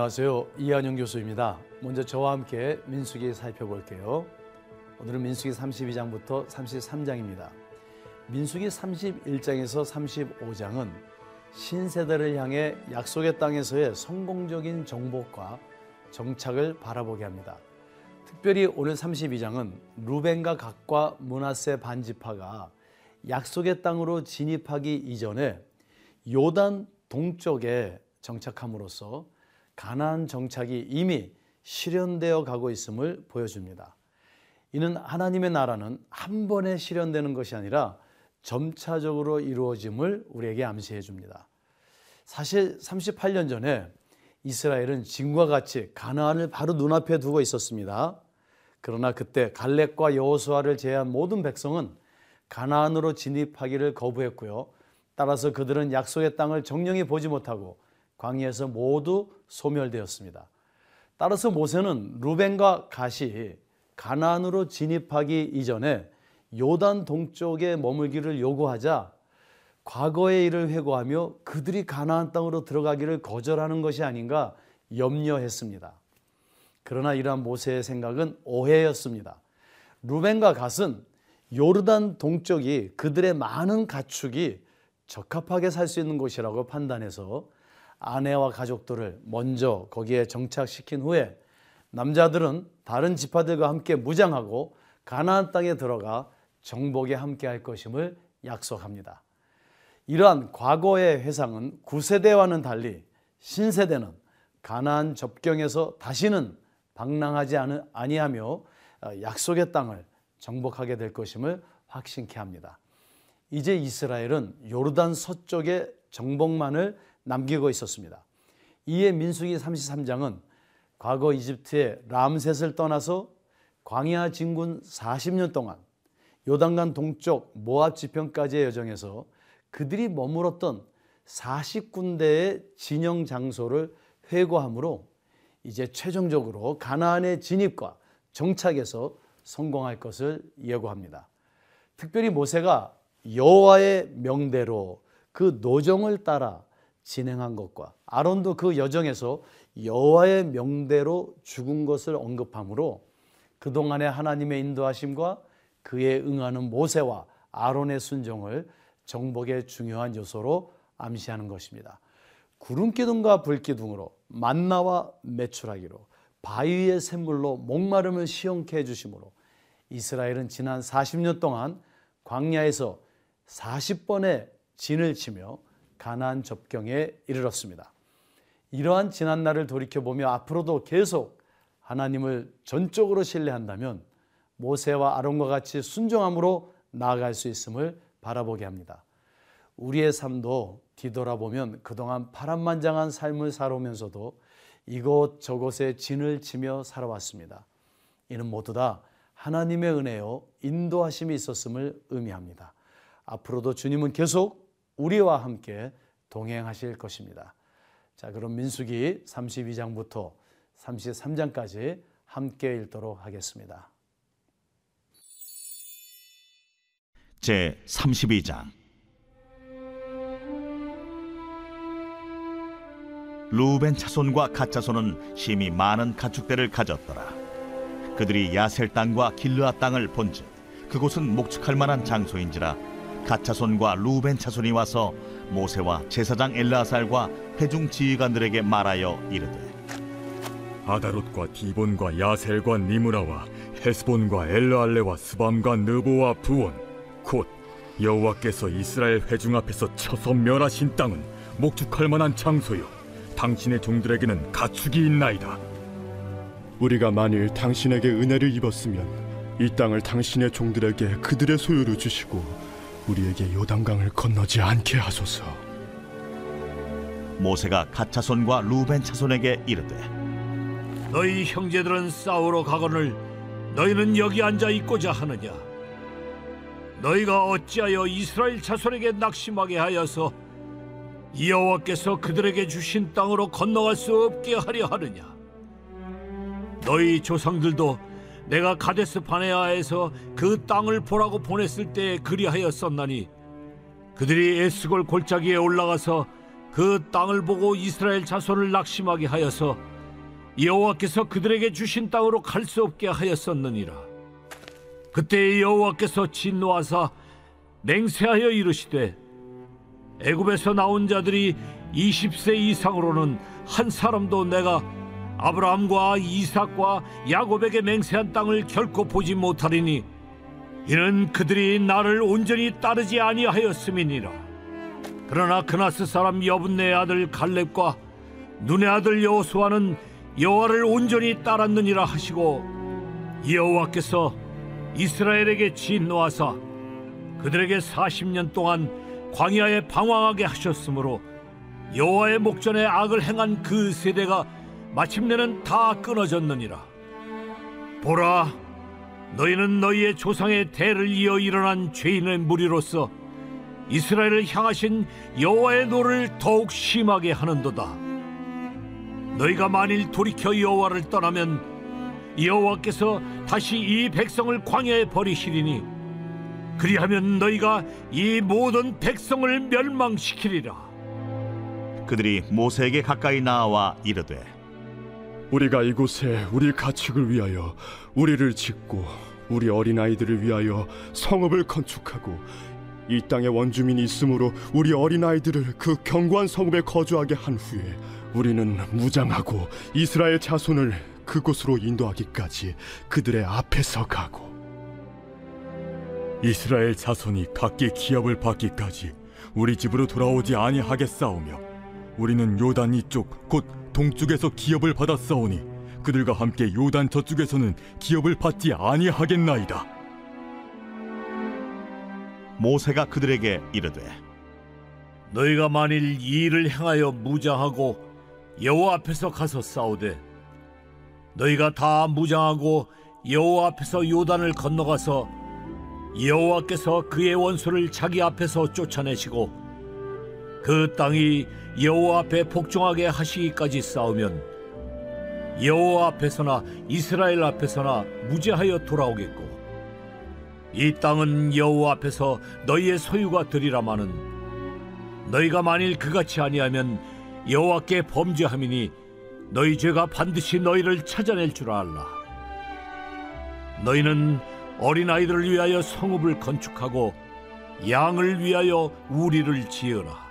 안녕하세요. 이한영 교수입니다. 먼저 저와 함께 민수기 살펴볼게요. 오늘은 민수기 32장부터 33장입니다. 민수기 31장에서 35장은 신세대를 향해 약속의 땅에서의 성공적인 정복과 정착을 바라보게 합니다. 특별히 오늘 32장은 루벤과 각과 문하세 반지파가 약속의 땅으로 진입하기 이전에 요단 동쪽에 정착함으로써 가나안 정착이 이미 실현되어 가고 있음을 보여줍니다. 이는 하나님의 나라는 한 번에 실현되는 것이 아니라 점차적으로 이루어짐을 우리에게 암시해 줍니다. 사실 38년 전에 이스라엘은 지금과 같이 가나안을 바로 눈앞에 두고 있었습니다. 그러나 그때 갈렙과 여호수아를 제외한 모든 백성은 가나안으로 진입하기를 거부했고요. 따라서 그들은 약속의 땅을 정령히 보지 못하고 광야에서 모두 소멸되었습니다. 따라서 모세는 루벤과 갓이 가나안으로 진입하기 이전에 요단 동쪽에 머물기를 요구하자 과거의 일을 회고하며 그들이 가나안 땅으로 들어가기를 거절하는 것이 아닌가 염려했습니다. 그러나 이러한 모세의 생각은 오해였습니다. 루벤과 갓은 요르단 동쪽이 그들의 많은 가축이 적합하게 살 수 있는 곳이라고 판단해서 아내와 가족들을 먼저 거기에 정착시킨 후에 남자들은 다른 지파들과 함께 무장하고 가나안 땅에 들어가 정복에 함께 할 것임을 약속합니다. 이러한 과거의 회상은 구세대와는 달리 신세대는 가나안 접경에서 다시는 방랑하지 아니하며 약속의 땅을 정복하게 될 것임을 확신케 합니다. 이제 이스라엘은 요르단 서쪽에 정복만을 남기고 있었습니다. 이에 민수기 33장은 과거 이집트의 람셋을 떠나서 광야 진군 40년 동안 요단강 동쪽 모압 지평까지의 여정에서 그들이 머물었던 40군데의 진영 장소를 회고함으로 이제 최종적으로 가나안의 진입과 정착에서 성공할 것을 예고합니다. 특별히 모세가 여호와의 명대로 그 노정을 따라 진행한 것과 아론도 그 여정에서 여호와의 명대로 죽은 것을 언급하므로 그동안의 하나님의 인도하심과 그에 응하는 모세와 아론의 순종을 정복의 중요한 요소로 암시하는 것입니다. 구름 기둥과 불 기둥으로 만나와 매출하기로 바위의 샘물로 목마름을 시원케 해 주심으로 이스라엘은 지난 40년 동안 광야에서 40번의 진을 치며 가나안 접경에 이르렀습니다. 이러한 지난 날을 돌이켜 보며 앞으로도 계속 하나님을 전적으로 신뢰한다면 모세와 아론과 같이 순종함으로 나아갈 수 있음을 바라보게 합니다. 우리의 삶도 뒤돌아보면 그동안 파란만장한 삶을 살아오면서도 이곳 저곳에 진을 치며 살아왔습니다. 이는 모두 다 하나님의 은혜요 인도하심이 있었음을 의미합니다. 앞으로도 주님은 계속 우리와 함께 동행하실 것입니다. 자, 그럼 민수기 32장부터 33장까지 함께 읽도록 하겠습니다. 제 32장 루벤 차손과 갓 차손은 심히 많은 가축대를 가졌더라. 그들이 야셀 땅과 길르아 땅을 본즉 그곳은 목축할 만한 장소인지라 가차손과 루벤 차손이 와서 모세와 제사장 엘라살과 회중 지휘관들에게 말하여 이르되 아다롯과 디본과 야셀과 니무라와 헤스본과 엘르알레와 스밤과 느보와 부온 곧 여호와께서 이스라엘 회중 앞에서 쳐서 멸하신 땅은 목축할 만한 장소요 당신의 종들에게는 가축이 있나이다. 우리가 만일 당신에게 은혜를 입었으면 이 땅을 당신의 종들에게 그들의 소유로 주시고 우리에게 요단강을 건너지 않게 하소서. 모세가 가차손과 루벤 차손에게 이르되 너희 형제들은 싸우러 가거늘 너희는 여기 앉아 있고자 하느냐 너희가 어찌하여 이스라엘 자손에게 낙심하게 하여서 여호와께서 그들에게 주신 땅으로 건너갈 수 없게 하려 하느냐 너희 조상들도 내가 가데스 바네아에서 그 땅을 보라고 보냈을 때 그리하였었나니 그들이 에스골 골짜기에 올라가서 그 땅을 보고 이스라엘 자손을 낙심하게 하여서 여호와께서 그들에게 주신 땅으로 갈 수 없게 하였었느니라. 그때 여호와께서 진노하사 맹세하여 이르시되 애굽에서 나온 자들이 20세 이상으로는 한 사람도 내가 아브라함과 이삭과 야곱에게 맹세한 땅을 결코 보지 못하리니 이는 그들이 나를 온전히 따르지 아니하였음이니라. 그러나 그나스 사람 여분네의 아들 갈렙과 눈의 아들 여호수아는 여호와를 온전히 따랐느니라 하시고 여호와께서 이스라엘에게 진노하사 그들에게 40년 동안 광야에 방황하게 하셨으므로 여호와의 목전에 악을 행한 그 세대가 마침내는 다 끊어졌느니라. 보라, 너희는 너희의 조상의 대를 이어 일어난 죄인의 무리로서 이스라엘을 향하신 여호와의 노를 더욱 심하게 하는도다. 너희가 만일 돌이켜 여호와를 떠나면 여호와께서 다시 이 백성을 광야에 버리시리니 그리하면 너희가 이 모든 백성을 멸망시키리라. 그들이 모세에게 가까이 나와 이르되 우리가 이곳에 우리 가축을 위하여 우리를 짓고 우리 어린아이들을 위하여 성읍을 건축하고 이 땅에 원주민이 있으므로 우리 어린아이들을 그 견고한 성읍에 거주하게 한 후에 우리는 무장하고 이스라엘 자손을 그곳으로 인도하기까지 그들의 앞에서 가고 이스라엘 자손이 각기 기업을 받기까지 우리 집으로 돌아오지 아니하겠사오며 우리는 요단 이쪽 곧 동쪽에서 기업을 받았사오니 그들과 함께 요단 저쪽에서는 기업을 받지 아니하겠나이다. 모세가 그들에게 이르되 너희가 만일 이 일을 행하여 무장하고 여호와 앞에서 가서 싸우되 너희가 다 무장하고 여호와 앞에서 요단을 건너가서 여호와께서 그의 원수를 자기 앞에서 쫓아내시고 그 땅이 여호와 앞에 복종하게 하시기까지 싸우면 여호와 앞에서나 이스라엘 앞에서나 무죄하여 돌아오겠고 이 땅은 여호와 앞에서 너희의 소유가 되리라마는 너희가 만일 그같이 아니하면 여호와께 범죄함이니 너희 죄가 반드시 너희를 찾아낼 줄 알라. 너희는 어린 아이들을 위하여 성읍을 건축하고 양을 위하여 우리를 지으라.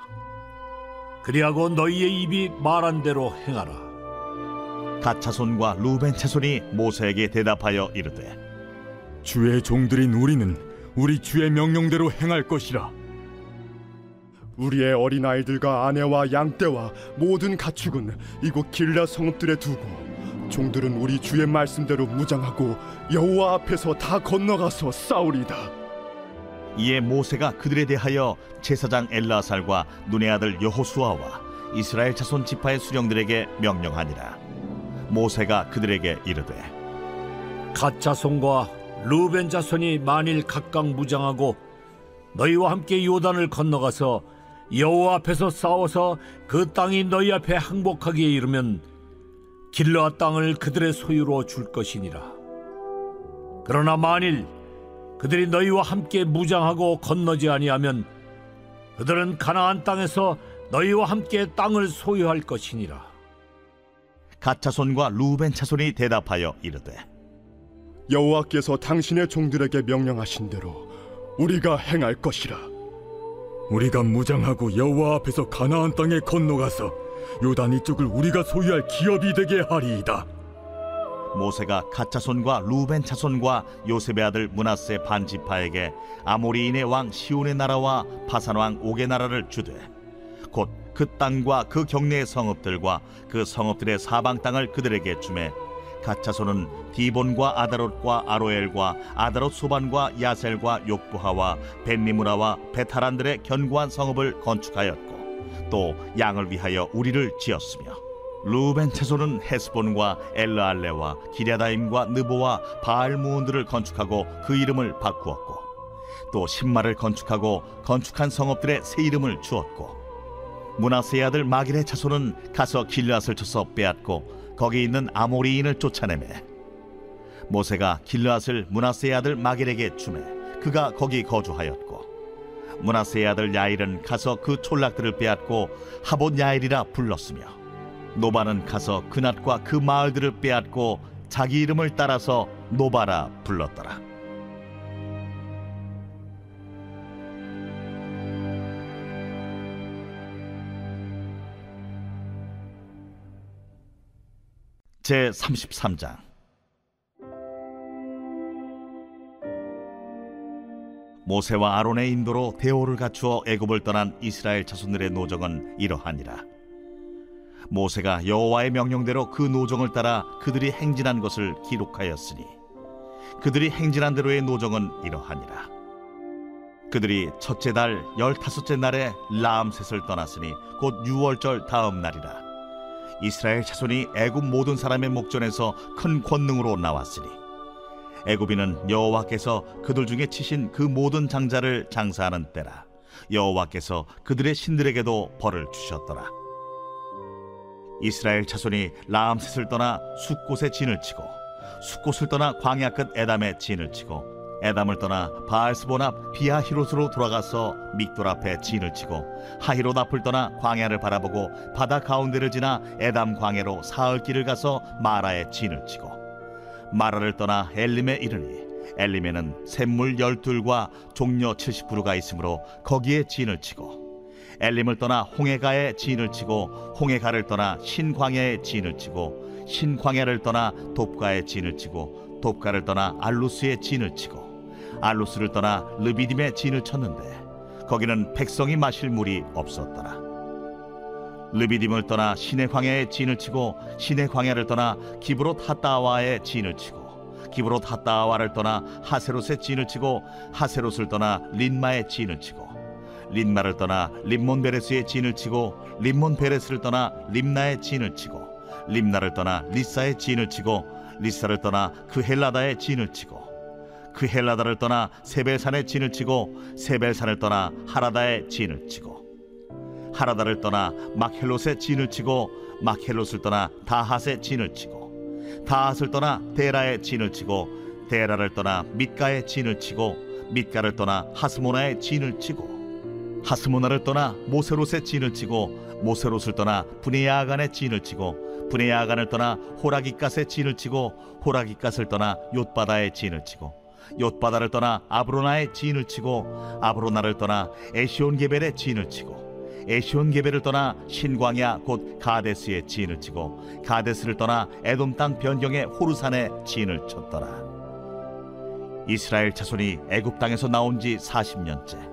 그리하고 너희의 입이 말한 대로 행하라. 갓 자손과 루벤 자손이 모세에게 대답하여 이르되 주의 종들인 우리는 우리 주의 명령대로 행할 것이라. 우리의 어린 아이들과 아내와 양떼와 모든 가축은 이곳 길라 성읍들에 두고 종들은 우리 주의 말씀대로 무장하고 여호와 앞에서 다 건너가서 싸우리다. 이에 모세가 그들에 대하여 제사장 엘라살과 눈의 아들 여호수아와 이스라엘 자손 지파의 수령들에게 명령하니라 모세가 그들에게 이르되 갓 자손과 루벤 자손이 만일 각각 무장하고 너희와 함께 요단을 건너가서 여호와 앞에서 싸워서 그 땅이 너희 앞에 항복하기에 이르면 길르앗 땅을 그들의 소유로 줄 것이니라. 그러나 만일 그들이 너희와 함께 무장하고 건너지 아니하면 그들은 가나안 땅에서 너희와 함께 땅을 소유할 것이니라. 갓 자손과 루벤 자손이 대답하여 이르되 여호와께서 당신의 종들에게 명령하신 대로 우리가 행할 것이라. 우리가 무장하고 여호와 앞에서 가나안 땅에 건너가서 요단 이쪽을 우리가 소유할 기업이 되게 하리이다. 모세가 갓 자손과 루벤 자손과 요셉의 아들 문하세 반지파에게 아모리인의 왕 시온의 나라와 바산 왕 옥의 나라를 주되 곧 그 땅과 그 경내의 성읍들과 그 성읍들의 사방 땅을 그들에게 주매 갓 자손은 디본과 아다롯과 아로엘과 아다롯 소반과 야셀과 욕부하와 벤니무라와 베타란들의 견고한 성읍을 건축하였고 또 양을 위하여 우리를 지었으며 루벤 채소는 헤스본과 엘르알레와 기랴다임과 느보와 바알무온들을 건축하고 그 이름을 바꾸었고 또 신마를 건축하고 건축한 성읍들의 새 이름을 주었고 문하세의 아들 마길의 자손은 가서 길르앗을 쳐서 빼앗고 거기 있는 아모리인을 쫓아내매 모세가 길르앗을 문하세의 아들 마길에게 주매 그가 거기 거주하였고 문하세의 아들 야일은 가서 그 촌락들을 빼앗고 하봇야일이라 불렀으며 노바는 가서 그낫과 그 마을들을 빼앗고 자기 이름을 따라서 노바라 불렀더라. 제 33장 모세와 아론의 인도로 대오를 갖추어 애굽을 떠난 이스라엘 자손들의 노정은 이러하니라. 모세가 여호와의 명령대로 그 노정을 따라 그들이 행진한 것을 기록하였으니 그들이 행진한 대로의 노정은 이러하니라. 그들이 첫째 달 열다섯째 날에 라암셋을 떠났으니 곧 유월절 다음 날이라. 이스라엘 자손이 애굽 모든 사람의 목전에서 큰 권능으로 나왔으니 애굽인은 여호와께서 그들 중에 치신 그 모든 장자를 장사하는 때라 여호와께서 그들의 신들에게도 벌을 주셨더라 이스라엘 자손이 라암셋을 떠나 숫곳에 진을 치고 숫곳을 떠나 광야 끝 에담에 진을 치고 에담을 떠나 바알스본 앞 비하히롯으로 돌아가서 믹돌 앞에 진을 치고 하히롯 앞을 떠나 광야를 바라보고 바다 가운데를 지나 에담 광야로 사흘 길을 가서 마라에 진을 치고 마라를 떠나 엘림에 이르니 엘림에는 샘물 열둘과 종려 70그루가 있으므로 거기에 진을 치고 엘림을 떠나 홍해가에 진을 치고 홍해가를 떠나 신광야에 진을 치고 신광야를 떠나 돕가에 진을 치고 돕가를 떠나 알루스에 진을 치고 알루스를 떠나 르비딤에 진을 쳤는데 거기는 백성이 마실 물이 없었더라. 르비딤을 떠나 시내 광야에 진을 치고 시내 광야를 떠나 기브롯 핫다와에 진을 치고 기브롯 핫다와를 떠나 하세롯에 진을 치고 하세롯을 떠나 릿마에 진을 치고 릿마를 떠나 림몬 베레스에 진을 치고 림몬 베레스를 떠나 립나에 진을 치고 립나를 떠나 릿사에 진을 치고 릿사를 떠나 그헬라다에 진을 치고 그헬라다를 떠나 세벨 산에 진을 치고 세벨 산을 떠나 하라다에 진을 치고 하라다를 떠나 막헬롯에 진을 치고 막헬롯을 떠나 다핫에 진을 치고 다핫을 떠나 데라에 진을 치고 데라를 떠나 밋가에 진을 치고 밋가를 떠나 하스모나에 진을 치고 하스모나를 떠나 모세롯에 진을 치고 모세롯을 떠나 분해야간에 진을 치고 분해야간을 떠나 호라기갓에 진을 치고 호라기갓을 떠나 욤바다에 진을 치고 욤바다를 떠나 아브로나에 진을 치고 아브로나를 떠나 에시온 게벨에 진을 치고 에시온 게벨을 떠나 신광야 곧 가데스에 진을 치고 가데스를 떠나 에돔 땅 변경의 호르산에 진을 쳤더라. 이스라엘 자손이 애굽 땅에서 나온 지 40년째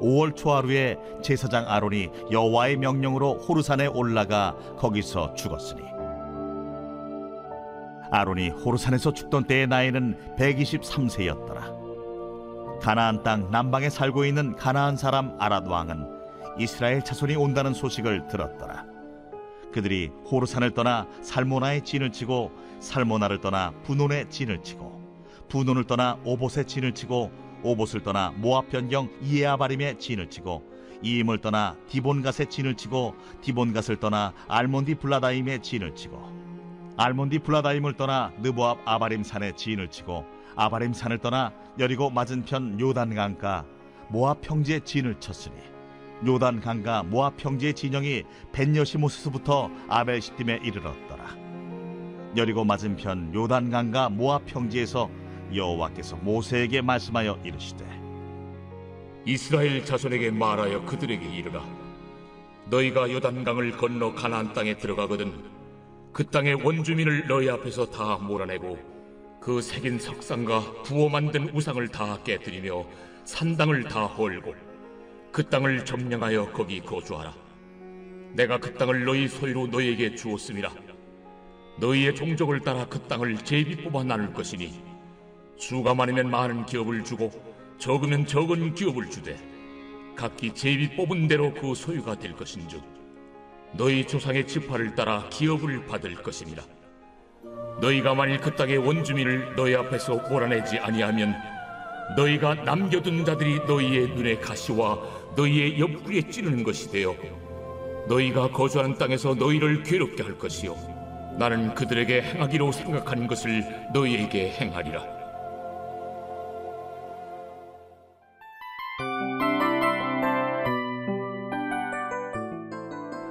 5월 초하루에 제사장 아론이 여호와의 명령으로 호르산에 올라가 거기서 죽었으니. 아론이 호르산에서 죽던 때의 나이는 123세였더라. 가나안 땅 남방에 살고 있는 가나안 사람 아랏 왕은 이스라엘 자손이 온다는 소식을 들었더라. 그들이 호르산을 떠나 살모나에 진을 치고 살모나를 떠나 분온에 진을 치고 분온을 떠나 오봇에 진을 치고 오봇을 떠나 모압 변경 이에아바림에 진을 치고 이임을 떠나 디본갓에 진을 치고 디본갓을 떠나 알몬디 블라다임에 진을 치고 알몬디 블라다임을 떠나 느보압 아바림 산에 진을 치고 아바림 산을 떠나 여리고 맞은편 요단 강가 모압 평지에 진을 쳤으니 요단 강가 모압 평지의 진영이 벤여시모스부터 아벨 시딤에 이르렀더라. 여리고 맞은편 요단 강가 모압 평지에서 여호와께서 모세에게 말씀하여 이르시되 이스라엘 자손에게 말하여 그들에게 이르라. 너희가 요단강을 건너 가나안 땅에 들어가거든 그 땅의 원주민을 너희 앞에서 다 몰아내고 그 새긴 석상과 부어 만든 우상을 다 깨뜨리며 산당을 다 헐고 그 땅을 점령하여 거기 거주하라. 내가 그 땅을 너희 소유로 너희에게 주었음이라. 너희의 종족을 따라 그 땅을 제비 뽑아 나눌 것이니 수가 많으면 많은 기업을 주고 적으면 적은 기업을 주되 각기 제비 뽑은 대로 그 소유가 될 것인즉 너희 조상의 지파를 따라 기업을 받을 것입니다. 너희가 만일 그 땅의 원주민을 너희 앞에서 몰아내지 아니하면 너희가 남겨둔 자들이 너희의 눈에 가시와 너희의 옆구리에 찌르는 것이 되어 너희가 거주하는 땅에서 너희를 괴롭게 할 것이요 나는 그들에게 행하기로 생각하는 것을 너희에게 행하리라.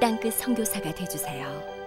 땅끝 선교사가 되주세요.